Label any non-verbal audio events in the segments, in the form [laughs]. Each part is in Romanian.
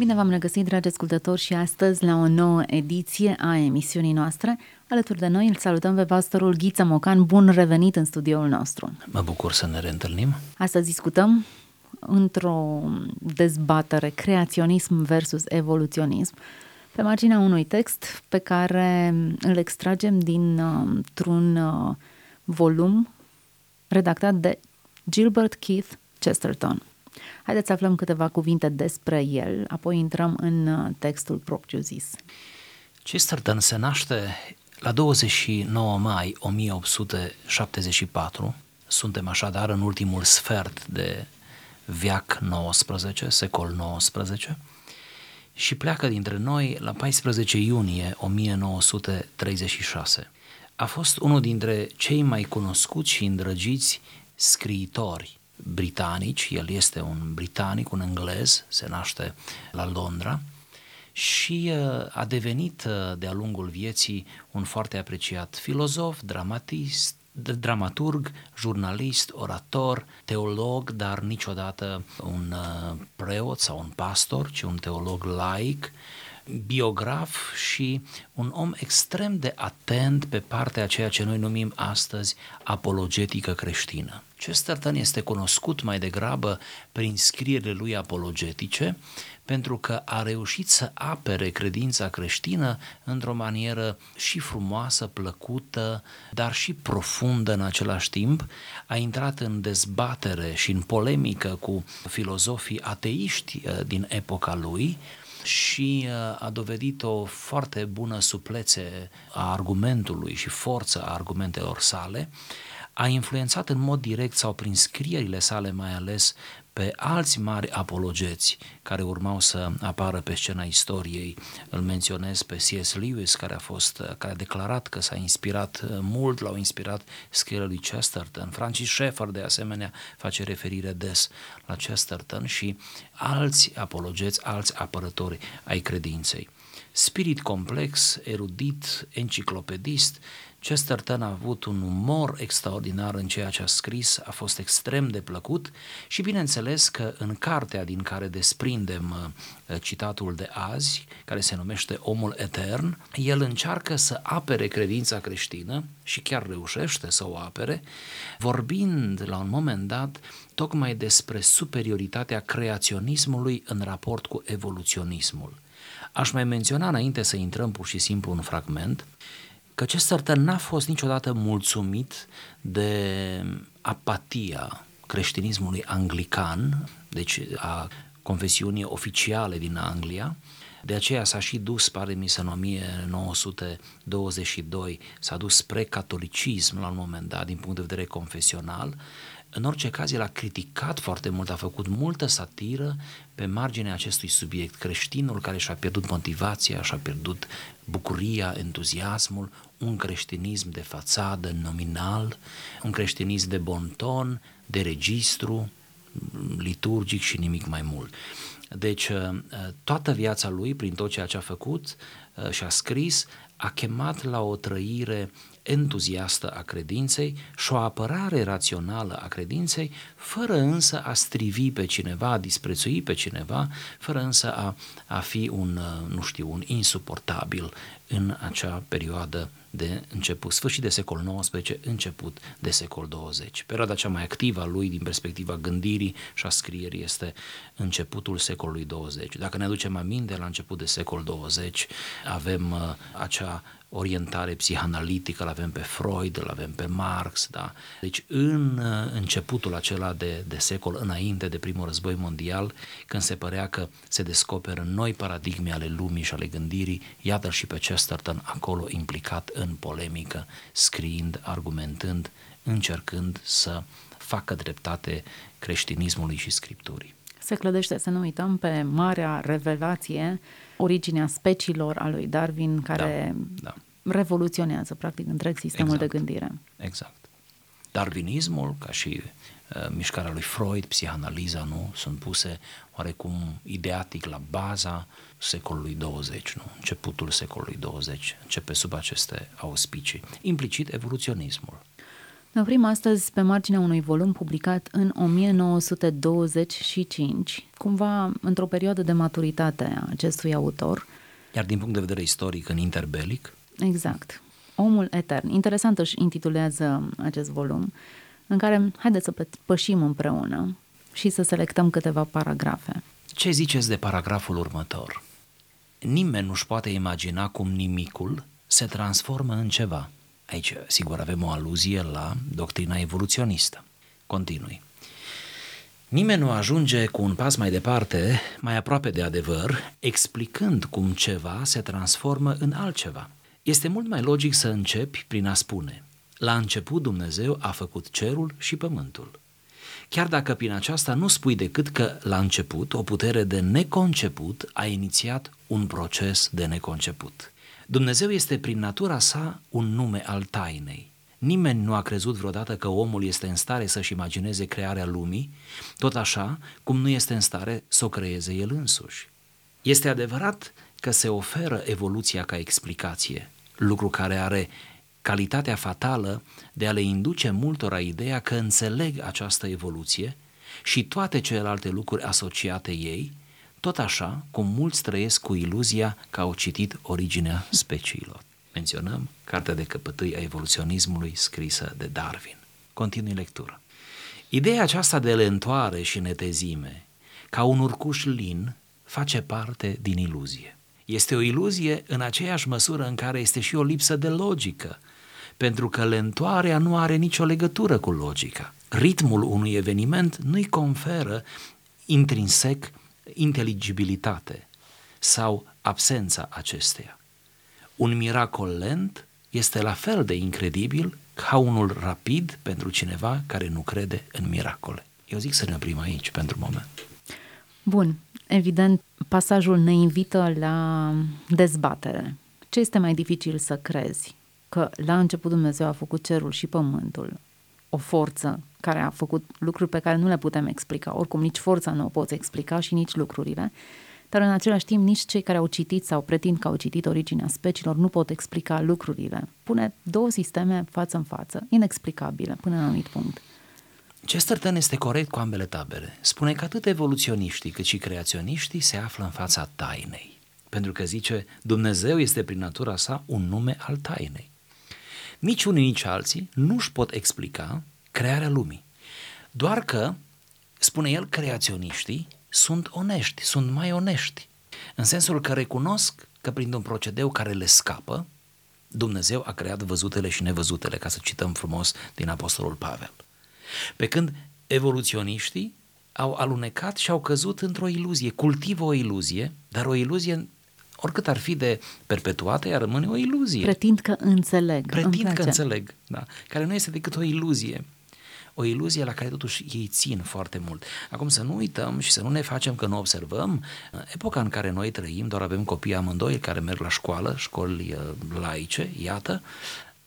Bine v-am regăsit, dragi ascultători, și astăzi la o nouă ediție a emisiunii noastre. Alături de noi îl salutăm pe pastorul Ghiță Mocan. Bun revenit în studioul nostru! Mă bucur să ne reîntâlnim. Astăzi discutăm într-o dezbatere creaționism versus evoluționism pe marginea unui text pe care îl extragem dintr-un uh, volum redactat de Gilbert Keith Chesterton. Haideți să aflăm câteva cuvinte despre el, apoi intrăm în uh, textul propriu-zis. Chesterton se naște la 29 mai 1874, suntem așadar în ultimul sfert de veac 19, secol 19, și pleacă dintre noi la 14 iunie 1936. A fost unul dintre cei mai cunoscuți și îndrăgiți scriitori britanici, el este un britanic, un englez, se naște la Londra și uh, a devenit uh, de-a lungul vieții un foarte apreciat filozof, dramatist, dramaturg, jurnalist, orator, teolog, dar niciodată un uh, preot sau un pastor, ci un teolog laic, biograf și un om extrem de atent pe partea a ceea ce noi numim astăzi apologetică creștină. Chesterton este cunoscut mai degrabă prin scrierile lui apologetice, pentru că a reușit să apere credința creștină într-o manieră și frumoasă, plăcută, dar și profundă în același timp. A intrat în dezbatere și în polemică cu filozofii ateiști uh, din epoca lui, și uh, a dovedit o foarte bună suplețe a argumentului și forță a argumentelor sale, a influențat în mod direct sau prin scrierile sale mai ales pe alți mari apologeți care urmau să apară pe scena istoriei. Îl menționez pe C.S. Lewis, care a, fost, care a declarat că s-a inspirat mult, l-au inspirat scrierile lui Chesterton. Francis Schaeffer, de asemenea, face referire des la Chesterton și alți apologeți, alți apărători ai credinței. Spirit complex, erudit, enciclopedist, Chesterton a avut un umor extraordinar în ceea ce a scris, a fost extrem de plăcut și bineînțeles că în cartea din care desprindem uh, citatul de azi, care se numește Omul Etern, el încearcă să apere credința creștină și chiar reușește să o apere, vorbind la un moment dat tocmai despre superioritatea creaționismului în raport cu evoluționismul. Aș mai menționa înainte să intrăm pur și simplu un fragment, că Chesterton n-a fost niciodată mulțumit de apatia creștinismului anglican, deci a confesiunii oficiale din Anglia, de aceea s-a și dus, pare mi să în 1922, s-a dus spre catolicism la un moment dat, din punct de vedere confesional, în orice caz, el a criticat foarte mult, a făcut multă satiră pe marginea acestui subiect. Creștinul care și-a pierdut motivația, și-a pierdut bucuria, entuziasmul, un creștinism de fațadă, nominal, un creștinism de bonton, de registru, liturgic și nimic mai mult. Deci, uh, toată viața lui, prin tot ceea ce a făcut uh, și a scris, a chemat la o trăire entuziastă a credinței și o apărare rațională a credinței, fără însă a strivi pe cineva, a disprețui pe cineva, fără însă a, a fi un, uh, nu știu, un insuportabil în acea perioadă de început, sfârșit de secol XIX, început de secol 20. Perioada cea mai activă a lui din perspectiva gândirii și a scrierii este începutul secolului 20. Dacă ne aducem aminte, la început de secol 20 avem uh, acea orientare psihanalitică, îl avem pe Freud, îl avem pe Marx, da? Deci în uh, începutul acela de, de secol, înainte de primul război mondial, când se părea că se descoperă noi paradigme ale lumii și ale gândirii, iată și pe Chesterton acolo implicat în polemică, scriind, argumentând, încercând să facă dreptate creștinismului și scripturii. Se clădește, să nu uităm, pe marea revelație originea speciilor a lui Darwin, care da, da. revoluționează, practic, întreg sistemul exact, de gândire. Exact. Darwinismul, ca și uh, mișcarea lui Freud, psihanaliza, nu, sunt puse oarecum ideatic la baza secolului 20, nu? începutul secolului 20, începe sub aceste auspicii. Implicit evoluționismul. Ne oprim astăzi pe marginea unui volum publicat în 1925, cumva într-o perioadă de maturitate a acestui autor. Iar din punct de vedere istoric, în interbelic? Exact. Omul etern. Interesant își intitulează acest volum, în care haideți să pășim împreună și să selectăm câteva paragrafe. Ce ziceți de paragraful următor? Nimeni nu-și poate imagina cum nimicul se transformă în ceva. Aici, sigur, avem o aluzie la doctrina evoluționistă. Continui. Nimeni nu ajunge cu un pas mai departe, mai aproape de adevăr, explicând cum ceva se transformă în altceva. Este mult mai logic să începi prin a spune, la început Dumnezeu a făcut cerul și pământul. Chiar dacă prin aceasta nu spui decât că la început o putere de neconceput a inițiat un proces de neconceput. Dumnezeu este prin natura sa un nume al tainei. Nimeni nu a crezut vreodată că omul este în stare să-și imagineze crearea lumii, tot așa cum nu este în stare să o creeze el însuși. Este adevărat că se oferă evoluția ca explicație, lucru care are calitatea fatală de a le induce multora ideea că înțeleg această evoluție și toate celelalte lucruri asociate ei, tot așa cum mulți trăiesc cu iluzia că au citit originea speciilor. Menționăm Cartea de căpătâi a evoluționismului scrisă de Darwin. Continui lectura. Ideea aceasta de lentoare și netezime, ca un urcuș lin, face parte din iluzie. Este o iluzie în aceeași măsură în care este și o lipsă de logică, pentru că lentoarea nu are nicio legătură cu logica. Ritmul unui eveniment nu-i conferă intrinsec inteligibilitate sau absența acesteia. Un miracol lent este la fel de incredibil ca unul rapid pentru cineva care nu crede în miracole. Eu zic să ne oprim aici pentru moment. Bun, evident, pasajul ne invită la dezbatere. Ce este mai dificil să crezi? Că la început Dumnezeu a făcut cerul și pământul, o forță care a făcut lucruri pe care nu le putem explica. Oricum, nici forța nu o poți explica și nici lucrurile. Dar în același timp, nici cei care au citit sau pretind că au citit originea speciilor nu pot explica lucrurile. Pune două sisteme față în față, inexplicabile, până la un anumit punct. Chesterton este corect cu ambele tabere. Spune că atât evoluționiștii cât și creaționiștii se află în fața tainei. Pentru că zice, Dumnezeu este prin natura sa un nume al tainei. Nici unii, nici alții nu își pot explica crearea lumii. Doar că, spune el, creaționiștii sunt onești, sunt mai onești, în sensul că recunosc că prin un procedeu care le scapă, Dumnezeu a creat văzutele și nevăzutele, ca să cităm frumos din Apostolul Pavel. Pe când evoluționiștii au alunecat și au căzut într-o iluzie, cultivă o iluzie, dar o iluzie oricât ar fi de perpetuată, ea rămâne o iluzie. Pretind că înțeleg. Pretind că înțeleg, da. Care nu este decât o iluzie. O iluzie la care totuși ei țin foarte mult. Acum să nu uităm și să nu ne facem că nu observăm epoca în care noi trăim, doar avem copii amândoi care merg la școală, școli uh, laice, iată,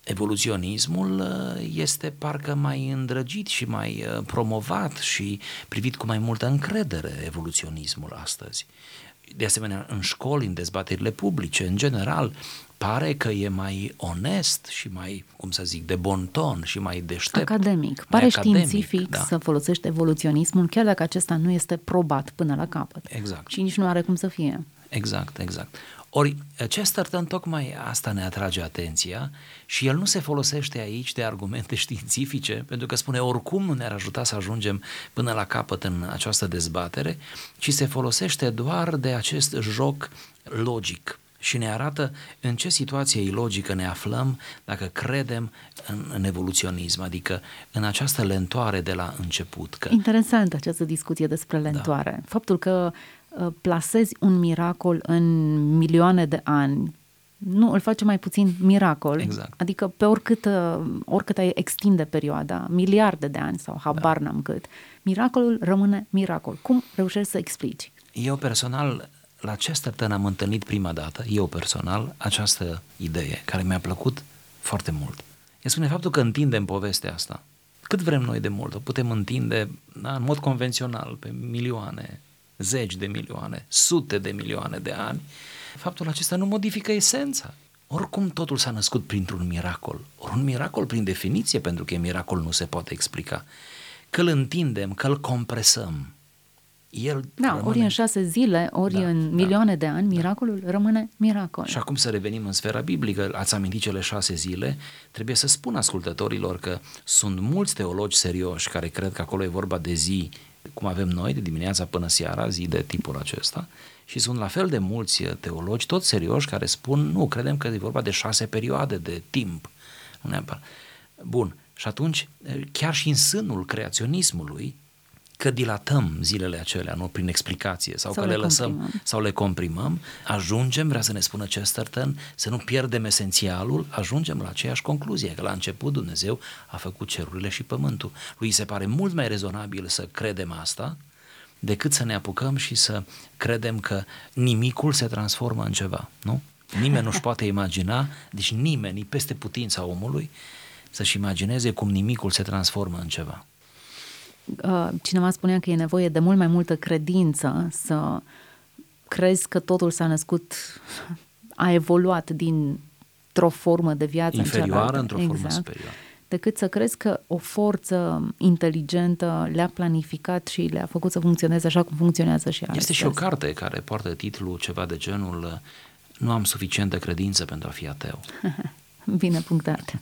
evoluționismul uh, este parcă mai îndrăgit și mai uh, promovat și privit cu mai multă încredere evoluționismul astăzi de asemenea în școli, în dezbaterile publice, în general, pare că e mai onest și mai, cum să zic, de bon ton și mai deștept. Academic. Mai pare academic, științific da. să folosești evoluționismul, chiar dacă acesta nu este probat până la capăt. Exact. Și nici nu are cum să fie. Exact, exact. Ori Chesterton tocmai asta ne atrage atenția și el nu se folosește aici de argumente [laughs] științifice, pentru că spune oricum nu ne-ar ajuta să ajungem până la capăt în această dezbatere, ci se folosește doar de acest joc logic și ne arată în ce situație ilogică ne aflăm dacă credem în, în evoluționism, adică în această lentoare de la început. Că... Interesant această discuție despre lentoare. Da. Faptul că Uh, plasezi un miracol în milioane de ani, nu, îl face mai puțin miracol. Exact. Adică pe oricât, uh, oricât ai extinde perioada, miliarde de ani sau habar da. n-am cât, miracolul rămâne miracol. Cum reușești să explici? Eu personal, la Chesterton am întâlnit prima dată, eu personal, această idee care mi-a plăcut foarte mult. E spune faptul că întindem povestea asta. Cât vrem noi de mult, o putem întinde da, în mod convențional, pe milioane, zeci de milioane, sute de milioane de ani, faptul acesta nu modifică esența. oricum totul s-a născut printr-un miracol. Ori un miracol prin definiție, pentru că miracol nu se poate explica. Că îl întindem, că îl compresăm, el da, rămâne... ori în șase zile, ori da, în da, milioane de ani, da. miracolul rămâne miracol. Și acum să revenim în sfera biblică, ați amintit cele șase zile, trebuie să spun ascultătorilor că sunt mulți teologi serioși care cred că acolo e vorba de zi, cum avem noi, de dimineața până seara, zi de tipul acesta, și sunt la fel de mulți teologi, tot serioși, care spun, nu, credem că e vorba de șase perioade de timp. Nu neapărat. Bun, și atunci, chiar și în sânul creaționismului, că dilatăm zilele acelea, nu prin explicație, sau, sau că le, le lăsăm comprimăm. sau le comprimăm, ajungem, vrea să ne spună Chesterton, să nu pierdem esențialul, ajungem la aceeași concluzie, că la început Dumnezeu a făcut cerurile și pământul. Lui se pare mult mai rezonabil să credem asta, decât să ne apucăm și să credem că nimicul se transformă în ceva, nu? Nimeni nu-și poate imagina, deci nimeni, peste putința omului, să-și imagineze cum nimicul se transformă în ceva. Uh, cineva spunea că e nevoie de mult mai multă credință să crezi că totul s-a născut, a evoluat dintr-o formă de viață Inferioară în într-o exact, formă superioară. Decât să crezi că o forță inteligentă le-a planificat și le-a făcut să funcționeze așa cum funcționează și astăzi. Este și o carte care poartă titlul ceva de genul Nu am suficientă credință pentru a fi ateu. [laughs] Bine punctat.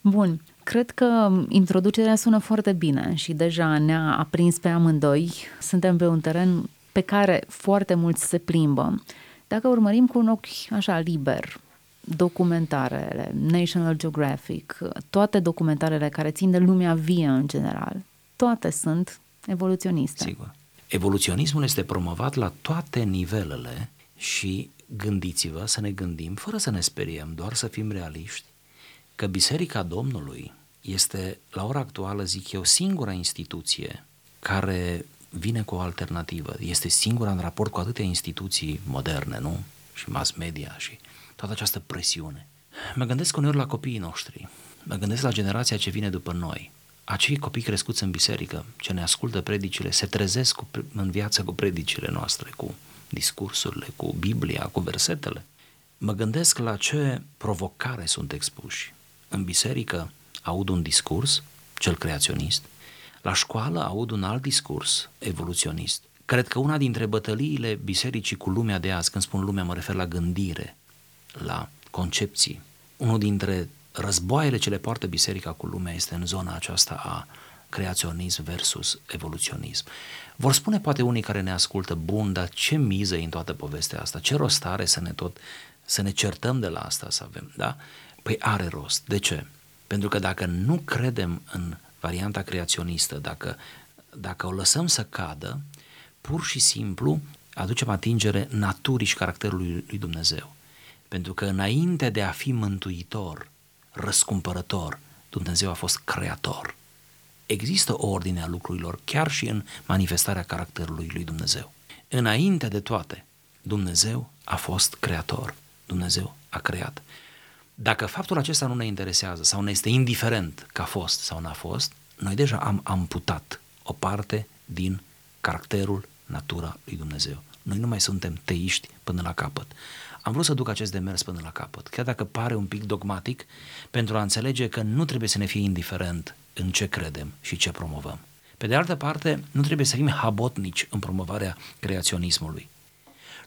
Bun, Cred că introducerea sună foarte bine și deja ne-a aprins pe amândoi. Suntem pe un teren pe care foarte mulți se plimbă. Dacă urmărim cu un ochi așa liber, documentarele, National Geographic, toate documentarele care țin de lumea vie în general, toate sunt evoluționiste. Sigur. Evoluționismul este promovat la toate nivelele și gândiți-vă să ne gândim, fără să ne speriem, doar să fim realiști, că Biserica Domnului este, la ora actuală, zic eu, singura instituție care vine cu o alternativă. Este singura în raport cu atâtea instituții moderne, nu? Și mass media și toată această presiune. Mă gândesc uneori la copiii noștri, mă gândesc la generația ce vine după noi. Acei copii crescuți în biserică, ce ne ascultă predicile, se trezesc cu, în viață cu predicile noastre, cu discursurile, cu Biblia, cu versetele. Mă gândesc la ce provocare sunt expuși în biserică aud un discurs, cel creaționist, la școală aud un alt discurs, evoluționist. Cred că una dintre bătăliile bisericii cu lumea de azi, când spun lumea mă refer la gândire, la concepții, unul dintre războaiele ce le poartă biserica cu lumea este în zona aceasta a creaționism versus evoluționism. Vor spune poate unii care ne ascultă, bun, dar ce miză în toată povestea asta? Ce rost are să ne tot, să ne certăm de la asta să avem, da? Păi are rost. De ce? Pentru că dacă nu credem în varianta creaționistă, dacă, dacă o lăsăm să cadă, pur și simplu aducem atingere naturii și caracterului lui Dumnezeu. Pentru că înainte de a fi mântuitor, răscumpărător, Dumnezeu a fost creator. Există o ordine a lucrurilor chiar și în manifestarea caracterului lui Dumnezeu. Înainte de toate, Dumnezeu a fost creator. Dumnezeu a creat. Dacă faptul acesta nu ne interesează sau ne este indiferent că a fost sau n-a fost, noi deja am amputat o parte din caracterul, natura lui Dumnezeu. Noi nu mai suntem teiști până la capăt. Am vrut să duc acest demers până la capăt, chiar dacă pare un pic dogmatic, pentru a înțelege că nu trebuie să ne fie indiferent în ce credem și ce promovăm. Pe de altă parte, nu trebuie să fim habotnici în promovarea creaționismului.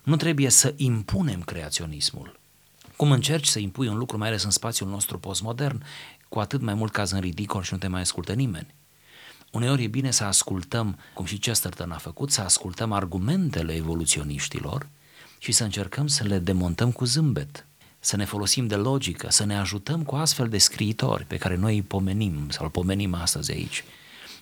Nu trebuie să impunem creaționismul, cum încerci să impui un lucru, mai ales în spațiul nostru postmodern, cu atât mai mult caz în ridicol și nu te mai ascultă nimeni. Uneori e bine să ascultăm, cum și Chesterton a făcut, să ascultăm argumentele evoluționiștilor și să încercăm să le demontăm cu zâmbet, să ne folosim de logică, să ne ajutăm cu astfel de scriitori pe care noi îi pomenim sau îl pomenim astăzi aici,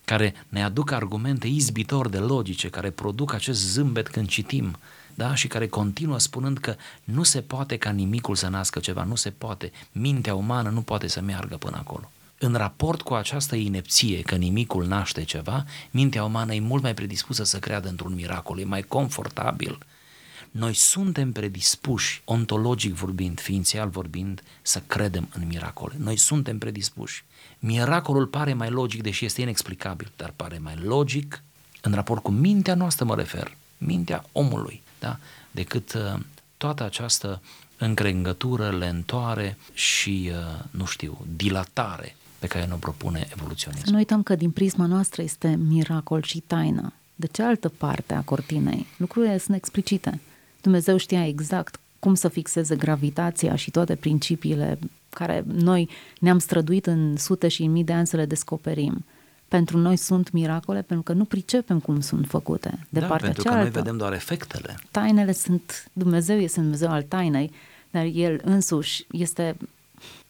care ne aduc argumente izbitor de logice, care produc acest zâmbet când citim da? și care continuă spunând că nu se poate ca nimicul să nască ceva, nu se poate, mintea umană nu poate să meargă până acolo. În raport cu această inepție că nimicul naște ceva, mintea umană e mult mai predispusă să creadă într-un miracol, e mai confortabil. Noi suntem predispuși, ontologic vorbind, ființial vorbind, să credem în miracole. Noi suntem predispuși. Miracolul pare mai logic, deși este inexplicabil, dar pare mai logic în raport cu mintea noastră, mă refer, mintea omului da? decât uh, toată această încrengătură, lentoare și, uh, nu știu, dilatare pe care ne propune evoluționismul. Să nu uităm că din prisma noastră este miracol și taină. De cealaltă parte a cortinei, lucrurile sunt explicite. Dumnezeu știa exact cum să fixeze gravitația și toate principiile care noi ne-am străduit în sute și în mii de ani să le descoperim. Pentru noi sunt miracole pentru că nu pricepem cum sunt făcute. De da, partea pentru cealaltă, că noi vedem doar efectele. Tainele sunt, Dumnezeu este Dumnezeu al tainei, dar El însuși este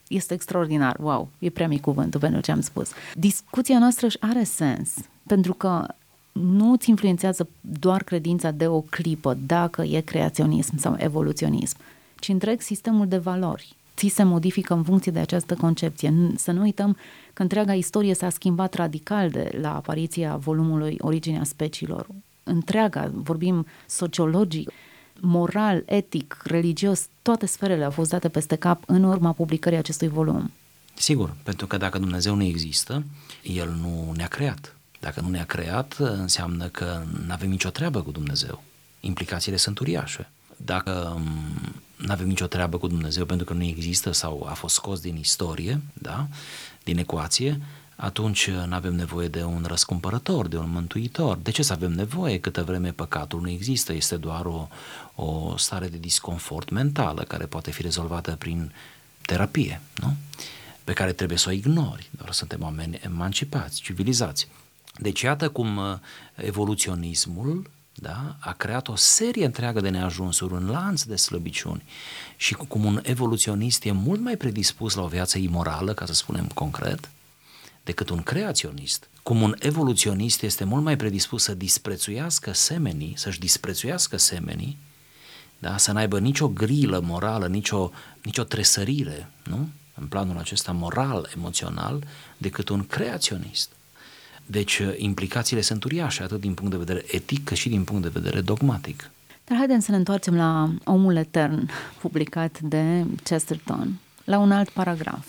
este extraordinar, wow, e prea mic cuvântul pentru ce am spus. Discuția noastră își are sens, pentru că nu îți influențează doar credința de o clipă dacă e creaționism sau evoluționism, ci întreg sistemul de valori. Ți se modifică în funcție de această concepție. Să nu uităm că întreaga istorie s-a schimbat radical de la apariția volumului Originea speciilor. Întreaga, vorbim sociologic, moral, etic, religios, toate sferele au fost date peste cap în urma publicării acestui volum. Sigur, pentru că dacă Dumnezeu nu există, El nu ne-a creat. Dacă nu ne-a creat, înseamnă că nu avem nicio treabă cu Dumnezeu. Implicațiile sunt uriașe. Dacă mm, nu avem nicio treabă cu Dumnezeu pentru că nu există sau a fost scos din istorie, da, din ecuație, atunci nu avem nevoie de un răscumpărător, de un mântuitor. De ce să avem nevoie câtă vreme păcatul nu există? Este doar o, o stare de disconfort mentală care poate fi rezolvată prin terapie, nu? Pe care trebuie să o ignori, doar suntem oameni emancipați, civilizați. Deci iată cum uh, evoluționismul da, a creat o serie întreagă de neajunsuri, un lanț de slăbiciuni și cum un evoluționist e mult mai predispus la o viață imorală, ca să spunem concret, decât un creaționist, cum un evoluționist este mult mai predispus să disprețuiască semenii, să-și disprețuiască semenii, da? să n-aibă nicio grilă morală, nicio, nicio tresărire, nu? în planul acesta moral, emoțional, decât un creaționist. Deci implicațiile sunt uriașe, atât din punct de vedere etic, cât și din punct de vedere dogmatic. Dar haideți să ne întoarcem la Omul Etern, publicat de Chesterton, la un alt paragraf.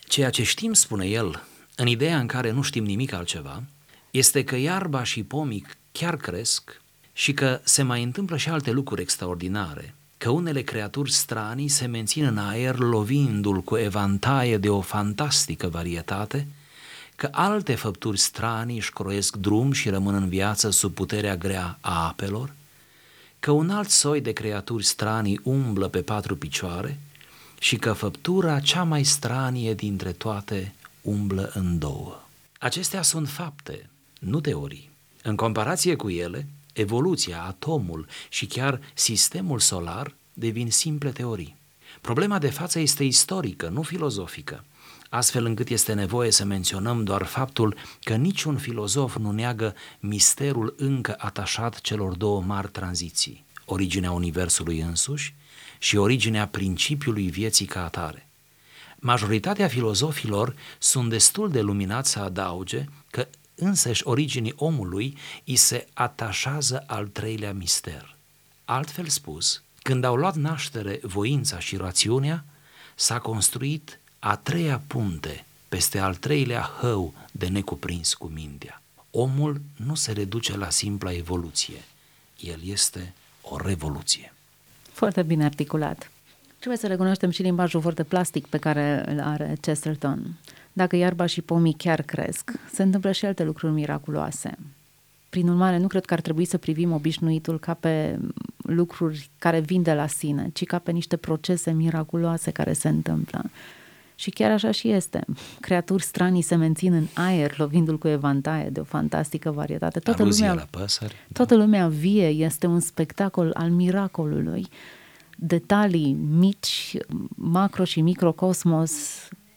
Ceea ce știm, spune el, în ideea în care nu știm nimic altceva, este că iarba și pomii chiar cresc și că se mai întâmplă și alte lucruri extraordinare, că unele creaturi stranii se mențin în aer lovindu-l cu evantaie de o fantastică varietate, că alte făpturi stranii își croiesc drum și rămân în viață sub puterea grea a apelor, că un alt soi de creaturi stranii umblă pe patru picioare și că făptura cea mai stranie dintre toate umblă în două. Acestea sunt fapte, nu teorii. În comparație cu ele, evoluția, atomul și chiar sistemul solar devin simple teorii. Problema de față este istorică, nu filozofică, astfel încât este nevoie să menționăm doar faptul că niciun filozof nu neagă misterul încă atașat celor două mari tranziții, originea Universului însuși și originea principiului vieții ca atare. Majoritatea filozofilor sunt destul de luminați să adauge că însăși originii omului îi se atașează al treilea mister. Altfel spus, când au luat naștere voința și rațiunea, s-a construit a treia punte peste al treilea hău de necuprins cu mintea. Omul nu se reduce la simpla evoluție, el este o revoluție. Foarte bine articulat. Trebuie să recunoaștem și limbajul foarte plastic pe care îl are Chesterton. Dacă iarba și pomii chiar cresc, se întâmplă și alte lucruri miraculoase. Prin urmare, nu cred că ar trebui să privim obișnuitul ca pe lucruri care vin de la sine, ci ca pe niște procese miraculoase care se întâmplă. Și chiar așa și este. Creaturi stranii se mențin în aer, lovindu-l cu evantaie de o fantastică varietate. Toată lumea, la păsări, toată lumea vie, este un spectacol al miracolului detalii mici, macro și microcosmos,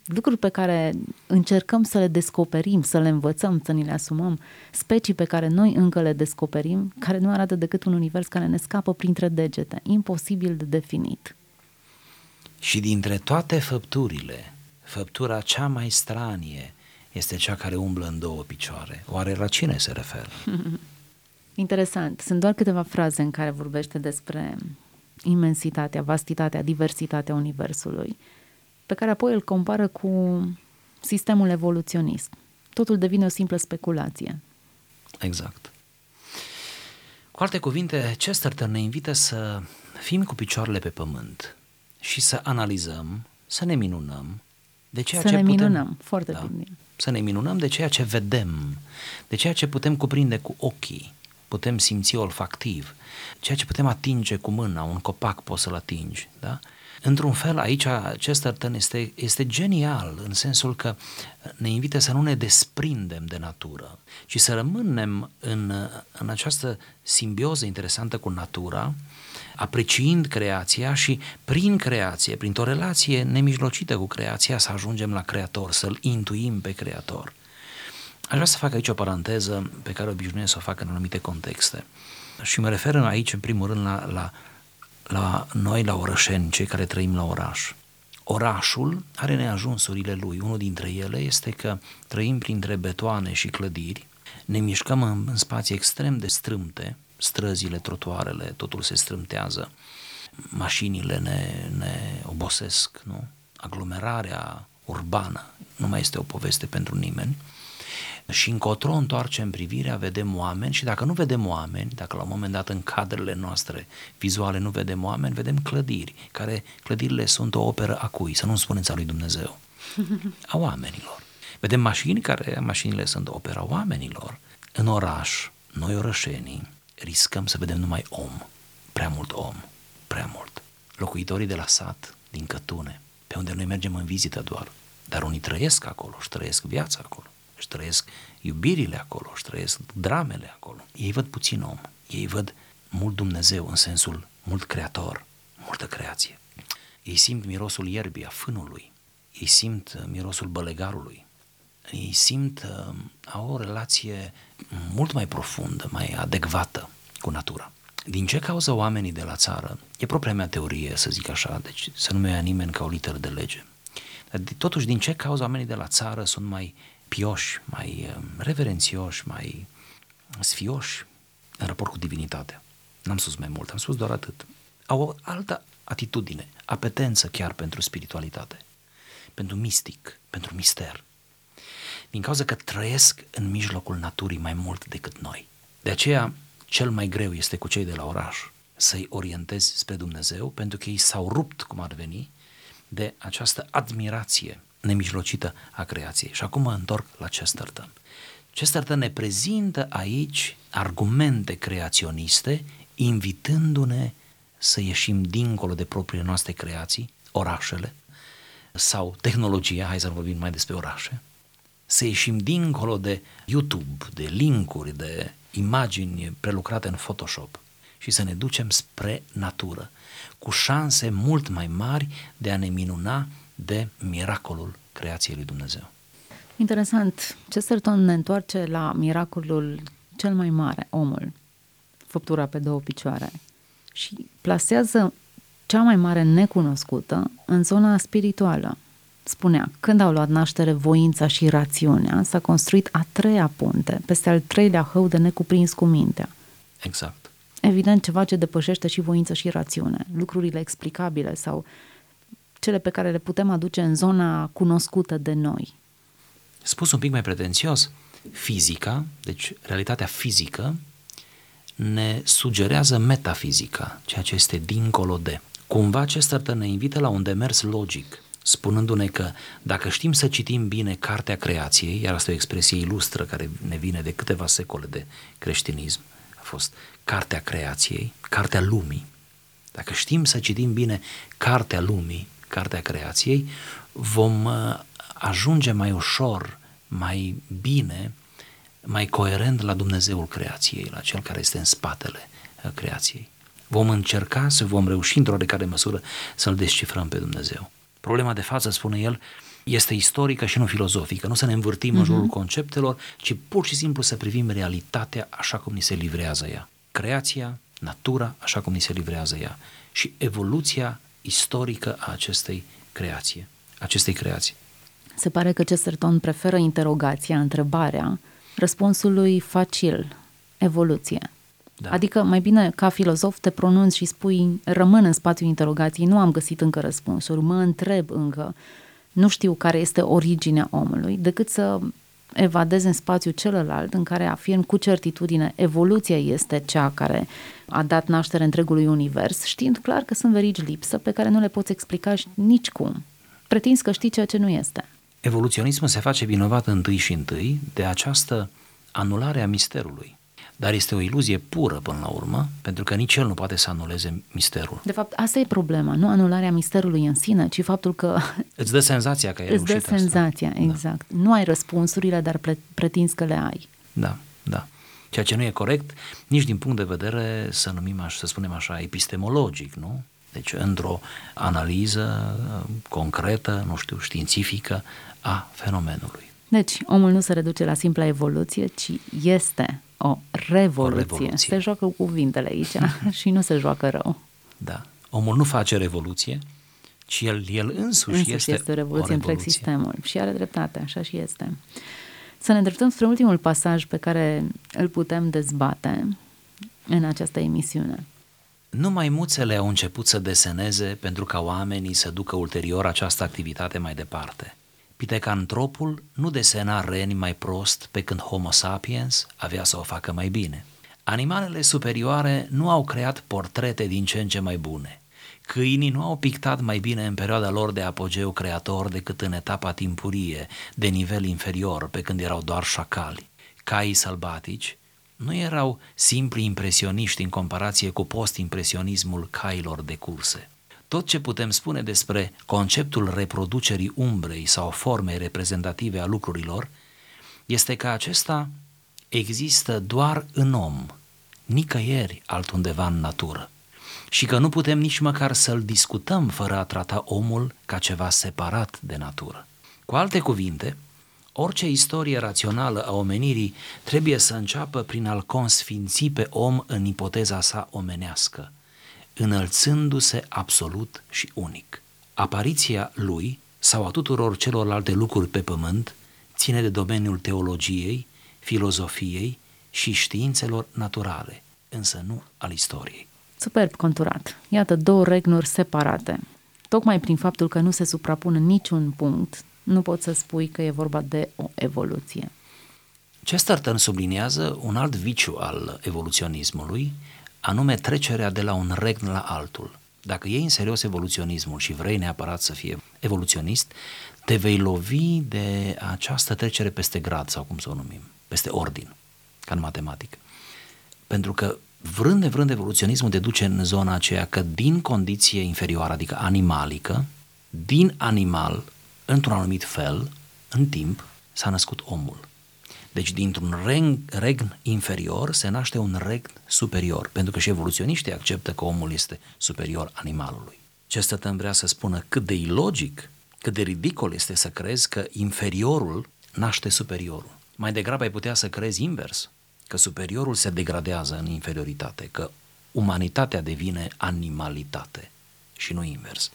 lucruri pe care încercăm să le descoperim, să le învățăm, să ni le asumăm, specii pe care noi încă le descoperim, care nu arată decât un univers care ne scapă printre degete, imposibil de definit. Și dintre toate făpturile, făptura cea mai stranie este cea care umblă în două picioare. Oare la cine se referă? [laughs] Interesant. Sunt doar câteva fraze în care vorbește despre imensitatea, vastitatea, diversitatea Universului, pe care apoi îl compară cu sistemul evoluționist. Totul devine o simplă speculație. Exact. Cu alte cuvinte, Chesterton ne invită să fim cu picioarele pe pământ, și să analizăm, să ne minunăm de ceea să ce ne putem, minunăm, foarte da, bine. Să ne minunăm de ceea ce vedem, de ceea ce putem cuprinde cu ochii, putem simți olfactiv, ceea ce putem atinge cu mâna, un copac poți să-l atingi, da? Într-un fel, aici Chesterton este, este genial, în sensul că ne invită să nu ne desprindem de natură, ci să rămânem în, în această simbioză interesantă cu natura, apreciind creația și prin creație, printr-o relație nemijlocită cu creația, să ajungem la Creator, să-L intuim pe Creator. Aș vrea să fac aici o paranteză pe care obișnuiesc să o fac în anumite contexte. Și mă refer aici, în primul rând, la, la la noi, la orășeni, cei care trăim la oraș. Orașul are neajunsurile lui. Unul dintre ele este că trăim printre betoane și clădiri, ne mișcăm în, în spații extrem de strâmte, străzile, trotuarele, totul se strâmtează, mașinile ne, ne obosesc, nu? Aglomerarea urbană nu mai este o poveste pentru nimeni și încotro întoarcem privirea, vedem oameni și dacă nu vedem oameni, dacă la un moment dat în cadrele noastre vizuale nu vedem oameni, vedem clădiri, care clădirile sunt o operă a cui, să nu spuneți a lui Dumnezeu, [laughs] a oamenilor. Vedem mașini care, mașinile sunt opera oamenilor. În oraș, noi orășenii, riscăm să vedem numai om, prea mult om, prea mult. Locuitorii de la sat, din Cătune, pe unde noi mergem în vizită doar, dar unii trăiesc acolo și trăiesc viața acolo își trăiesc iubirile acolo, își trăiesc dramele acolo. Ei văd puțin om, ei văd mult Dumnezeu în sensul mult creator, multă creație. Ei simt mirosul ierbii, a fânului, ei simt uh, mirosul bălegarului, ei simt, uh, au o relație mult mai profundă, mai adecvată cu natura. Din ce cauză oamenii de la țară, e propria mea teorie să zic așa, deci să nu mă ia nimeni ca o literă de lege, dar totuși din ce cauză oamenii de la țară sunt mai pioși, mai um, reverențioși, mai sfioși în raport cu divinitatea. N-am spus mai mult, am spus doar atât. Au o altă atitudine, apetență chiar pentru spiritualitate, pentru mistic, pentru mister. Din cauza că trăiesc în mijlocul naturii mai mult decât noi. De aceea, cel mai greu este cu cei de la oraș să-i orientezi spre Dumnezeu, pentru că ei s-au rupt, cum ar veni, de această admirație nemijlocită a creației. Și acum mă întorc la Chesterton. Chesterton ne prezintă aici argumente creaționiste, invitându-ne să ieșim dincolo de propriile noastre creații, orașele, sau tehnologia, hai să vorbim mai despre orașe, să ieșim dincolo de YouTube, de linkuri, de imagini prelucrate în Photoshop și să ne ducem spre natură, cu șanse mult mai mari de a ne minuna de miracolul creației lui Dumnezeu. Interesant. Chesterton ne întoarce la miracolul cel mai mare, omul, făptura pe două picioare, și plasează cea mai mare necunoscută în zona spirituală. Spunea, când au luat naștere voința și rațiunea, s-a construit a treia punte, peste al treilea hău de necuprins cu mintea. Exact. Evident, ceva ce depășește și voință și rațiune, lucrurile explicabile sau cele pe care le putem aduce în zona cunoscută de noi. Spus un pic mai pretențios, fizica, deci realitatea fizică, ne sugerează metafizica, ceea ce este dincolo de. Cumva acesta ne invită la un demers logic, spunându-ne că dacă știm să citim bine Cartea Creației, iar asta e o expresie ilustră care ne vine de câteva secole de creștinism, a fost Cartea Creației, Cartea Lumii, dacă știm să citim bine Cartea Lumii, Cartea Creației, vom uh, ajunge mai ușor, mai bine, mai coerent la Dumnezeul creației, la cel care este în spatele uh, creației. Vom încerca să vom reuși într-o oarecare măsură să-L descifrăm pe Dumnezeu. Problema de față, spune el, este istorică și nu filozofică, nu să ne învârtim uh-huh. în mhm. jurul conceptelor, ci pur și simplu să privim realitatea așa cum ni se livrează ea. Creația, natura, așa cum ni se livrează ea. Și evoluția istorică a acestei creații, acestei creații. Se pare că Chesterton preferă interogația, întrebarea, răspunsului facil, evoluție. Da. Adică mai bine ca filozof te pronunți și spui rămân în spațiul interogației, nu am găsit încă răspunsuri, mă întreb încă, nu știu care este originea omului, decât să evadezi în spațiu celălalt în care afirm cu certitudine evoluția este cea care a dat naștere întregului univers, știind clar că sunt verigi lipsă pe care nu le poți explica nicicum. Pretinzi că știi ceea ce nu este. Evoluționismul se face vinovat întâi și întâi de această anulare a misterului. Dar este o iluzie pură până la urmă, pentru că nici el nu poate să anuleze misterul. De fapt, asta e problema, nu anularea misterului în sine, ci faptul că... [laughs] Îți dă senzația că ai Îți dă senzația, asta. Da. exact. Da. Nu ai răspunsurile, dar pretinzi că le ai. Da, da. Ceea ce nu e corect nici din punct de vedere, să numim așa, să spunem așa, epistemologic, nu? Deci într-o analiză uh, concretă, nu știu, științifică a fenomenului. Deci, omul nu se reduce la simpla evoluție, ci este o revoluție. O revoluție. Se joacă cu cuvintele aici [laughs] și nu se joacă rău. Da. Omul nu face revoluție, ci el, el însuși, însuși este, este o revoluție, o revoluție întreg sistemul. Și are dreptate, așa și este. Să ne îndreptăm spre ultimul pasaj pe care îl putem dezbate în această emisiune. Numai muțele au început să deseneze pentru ca oamenii să ducă ulterior această activitate mai departe. Pitecantropul nu desena reni mai prost pe când Homo sapiens avea să o facă mai bine. Animalele superioare nu au creat portrete din ce în ce mai bune. Câinii nu au pictat mai bine în perioada lor de apogeu creator decât în etapa timpurie, de nivel inferior, pe când erau doar șacali. Caii sălbatici nu erau simpli impresioniști în comparație cu post-impresionismul cailor de curse. Tot ce putem spune despre conceptul reproducerii umbrei sau formei reprezentative a lucrurilor este că acesta există doar în om, nicăieri altundeva în natură și că nu putem nici măcar să-l discutăm fără a trata omul ca ceva separat de natură. Cu alte cuvinte, orice istorie rațională a omenirii trebuie să înceapă prin a-l consfinți pe om în ipoteza sa omenească, înălțându-se absolut și unic. Apariția lui sau a tuturor celorlalte lucruri pe pământ ține de domeniul teologiei, filozofiei și științelor naturale, însă nu al istoriei. Superb conturat. Iată două regnuri separate. Tocmai prin faptul că nu se suprapun în niciun punct, nu poți să spui că e vorba de o evoluție. Chesterton subliniază un alt viciu al evoluționismului, anume trecerea de la un regn la altul. Dacă iei în serios evoluționismul și vrei neapărat să fie evoluționist, te vei lovi de această trecere peste grad sau cum să o numim, peste ordin, ca în matematică. Pentru că vrând de vrând evoluționismul te duce în zona aceea că din condiție inferioară, adică animalică, din animal, într-un anumit fel, în timp, s-a născut omul. Deci dintr-un regn, regn inferior se naște un regn superior, pentru că și evoluționiștii acceptă că omul este superior animalului. Chesterton vrea să spună cât de ilogic, cât de ridicol este să crezi că inferiorul naște superiorul. Mai degrabă ai putea să crezi invers, că superiorul se degradează în inferioritate, că umanitatea devine animalitate și nu invers.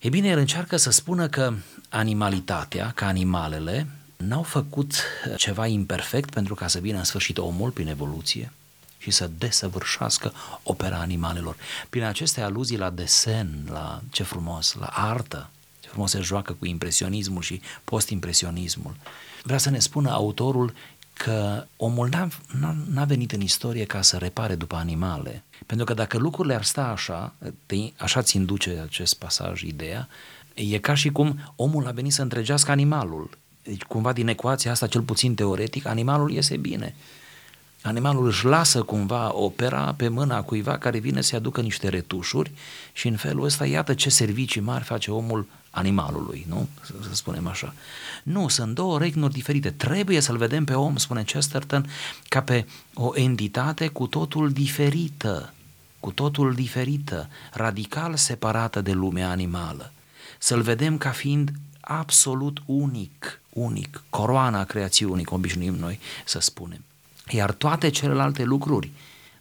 E bine, el încearcă să spună că animalitatea, ca animalele, n-au făcut ceva imperfect pentru ca să vină în sfârșit omul prin evoluție și să desăvârșească opera animalelor. Prin aceste aluzii la desen, la ce frumos, la artă, ce frumos se joacă cu impresionismul și postimpresionismul. Vrea să ne spună autorul că omul n-a, n-a, n-a venit în istorie ca să repare după animale. Pentru că dacă lucrurile ar sta așa, te, așa ți induce acest pasaj ideea, e ca și cum omul a venit să întregească animalul. Deci cumva din ecuația asta, cel puțin teoretic, animalul iese bine. Animalul își lasă cumva opera pe mâna cuiva care vine să-i aducă niște retușuri și în felul ăsta iată ce servicii mari face omul animalului, nu? Să, să spunem așa. Nu, sunt două regnuri diferite. Trebuie să-l vedem pe om, spune Chesterton, ca pe o entitate cu totul diferită, cu totul diferită, radical separată de lumea animală. Să-l vedem ca fiind absolut unic, unic, coroana creațiunii, cum obișnuim noi să spunem. Iar toate celelalte lucruri,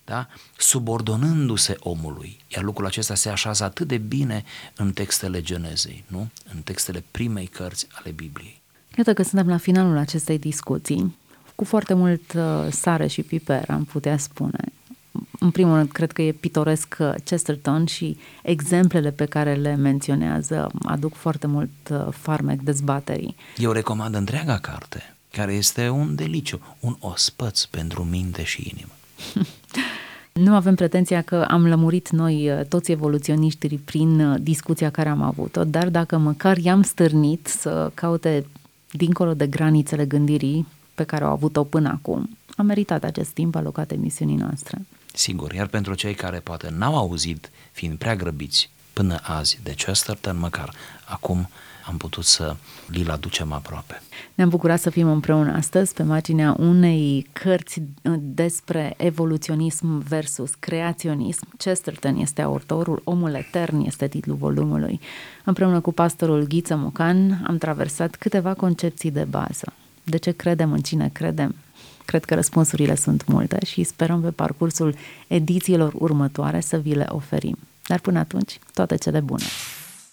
da? subordonându-se omului, iar lucrul acesta se așează atât de bine în textele Genezei, nu? în textele primei cărți ale Bibliei. Iată că suntem la finalul acestei discuții, cu foarte mult uh, sare și piper, am putea spune. În primul rând, cred că e pitoresc uh, Chesterton și exemplele pe care le menționează aduc foarte mult uh, farmec dezbaterii. Eu recomand întreaga carte. care este un deliciu, un ospăț pentru minte și inimă. [laughs] Nu avem pretenția că am lămurit noi uh, toți evoluționiștii prin uh, discuția care am avut-o, dar dacă măcar i-am stârnit să caute dincolo de granițele gândirii pe care au avut-o până acum, a meritat acest timp alocat emisiunii noastre. Sigur, iar pentru cei care poate n-au auzit, fiind prea grăbiți până azi de Chesterton, măcar acum am putut să li-l aducem aproape. Ne-am bucurat să fim împreună astăzi pe marginea unei cărți uh, despre evoluționism versus creaționism. Chesterton este autorul, Omul Etern este titlul volumului. Împreună cu pastorul Ghiță Mocan am traversat câteva concepții de bază. De ce credem în cine credem? Cred că răspunsurile sunt multe și sperăm pe parcursul edițiilor următoare să vi le oferim. Dar până atunci, toate cele bune!